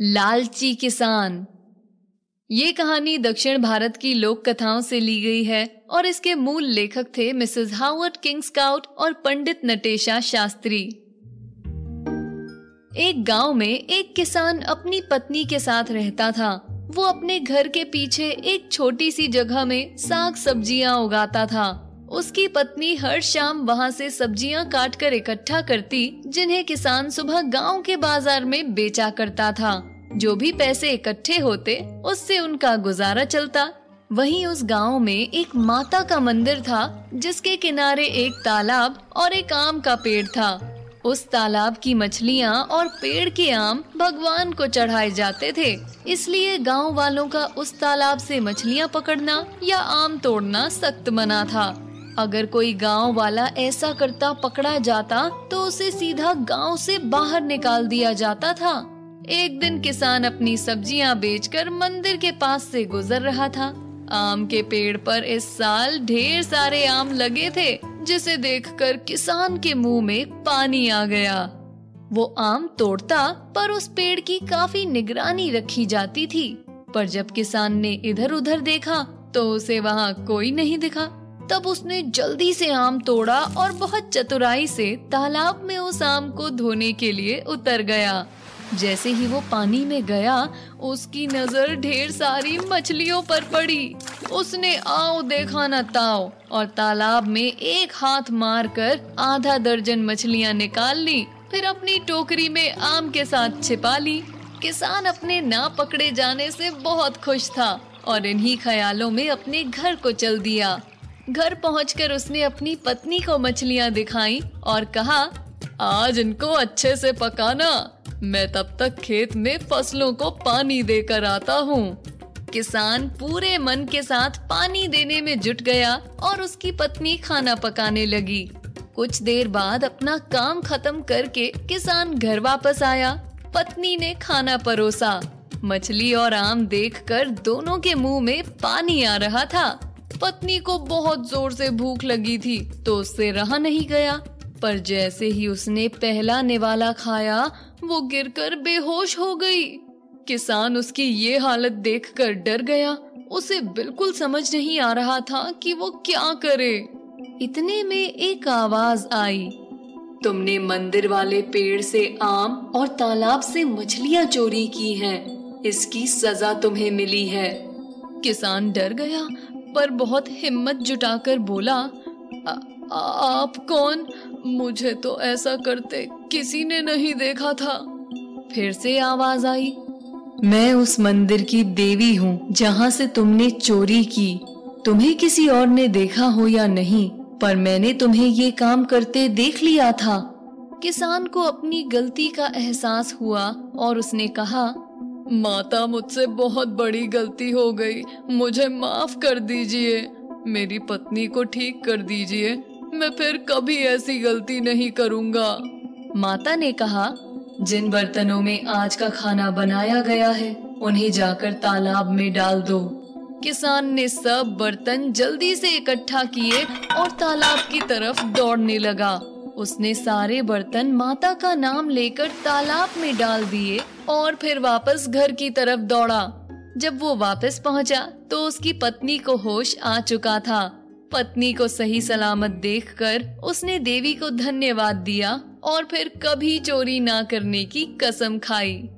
लालची किसान। ये कहानी दक्षिण भारत की लोक कथाओं से ली गई है और इसके मूल लेखक थे मिसेस हावर्ड किंग स्काउट और पंडित नटेशा शास्त्री। एक गाँव में एक किसान अपनी पत्नी के साथ रहता था। वो अपने घर के पीछे एक छोटी सी जगह में साग सब्ज़ियाँ उगाता था। उसकी पत्नी हर शाम वहाँ से सब्ज़ियाँ काट कर इकट्ठा करती, जिन्हें किसान सुबह गाँव के बाज़ार में बेचा करता था। जो भी पैसे इकट्ठे होते, उससे उनका गुजारा चलता। वहीं उस गाँव में एक माता का मंदिर था, जिसके किनारे एक तालाब और एक आम का पेड़ था। उस तालाब की मछलियाँ और पेड़ के आम भगवान को चढ़ाए जाते थे। इसलिए गाँव वालों का उस तालाब से मछलियाँ पकड़ना या आम तोड़ना सख्त मना था। अगर कोई गाँव वाला ऐसा करता, पकड़ा जाता तो उसे सीधा गाँव से बाहर निकाल दिया जाता था। एक दिन किसान अपनी सब्ज़ियाँ बेचकर मंदिर के पास से गुजर रहा था। आम के पेड़ पर इस साल ढेर सारे आम लगे थे, जिसे देखकर किसान के मुँह में पानी आ गया। वो आम तोड़ता, पर उस पेड़ की काफ़ी निगरानी रखी जाती थी। पर जब किसान ने इधर उधर देखा तो उसे वहाँ कोई नहीं दिखा। तब उसने जल्दी से आम तोड़ा और बहुत चतुराई से तालाब में उस आम को धोने के लिए उतर गया। जैसे ही वो पानी में गया, उसकी नज़र ढेर सारी मछलियों पर पड़ी। उसने आओ देखा न ताओ और तालाब में एक हाथ मारकर आधा दर्जन मछलियाँ निकाल ली, फिर अपनी टोकरी में आम के साथ छिपा ली। किसान अपने ना पकड़े जाने से बहुत खुश था और इन्हीं ख्यालों में अपने घर को चल दिया। घर पहुंचकर उसने अपनी पत्नी को मछलियाँ दिखाई और कहा, आज इनको अच्छे से पकाना। मैं तब तक खेत में फ़सलों को पानी देकर आता हूँ। किसान पूरे मन के साथ पानी देने में जुट गया और उसकी पत्नी खाना पकाने लगी। कुछ देर बाद अपना काम खत्म करके किसान घर वापस आया। पत्नी ने खाना परोसा। मछली और आम देखकर दोनों के मुँह में पानी आ रहा था। पत्नी को बहुत ज़ोर से भूख लगी थी तो उससे रहा नहीं गया। पर जैसे ही उसने पहला निवाला खाया, वो गिरकर बेहोश हो गई। किसान उसकी ये हालत देखकर डर गया। उसे बिल्कुल समझ नहीं आ रहा था कि वो क्या करे। इतने में एक आवाज़ आई। तुमने मंदिर वाले पेड़ से आम और तालाब से मछलियाँ चोरी की हैं। इसकी सजा तुम्हें मिली है। किसान डर गया पर बहुत हिम्मत जुटाकर बोला आ, आप कौन? मुझे तो ऐसा करते किसी ने नहीं देखा था। फिर से आवाज़ आई मैं उस मंदिर की देवी हूँ जहाँ से तुमने चोरी की। तुम्हें किसी और ने देखा हो या नहीं पर मैंने तुम्हें ये काम करते देख लिया था। किसान को अपनी गलती का एहसास हुआ और उसने कहा माता मुझसे बहुत बड़ी गलती हो गई। मुझे माफ़ कर दीजिए। मेरी पत्नी को ठीक कर दीजिए। मैं फिर कभी ऐसी गलती नहीं करूँगा। माता ने कहा, जिन बर्तनों में आज का खाना बनाया गया है, उन्हें जाकर तालाब में डाल दो। किसान ने सब बर्तन जल्दी से इकट्ठा किए और तालाब की तरफ़ दौड़ने लगा। उसने सारे बर्तन माता का नाम लेकर तालाब में डाल दिए और फिर वापस घर की तरफ़ दौड़ा। जब वो वापस पहुँचा तो उसकी पत्नी को होश आ चुका था। पत्नी को सही सलामत देखकर उसने देवी को धन्यवाद दिया और फिर कभी चोरी ना करने की कसम खाई।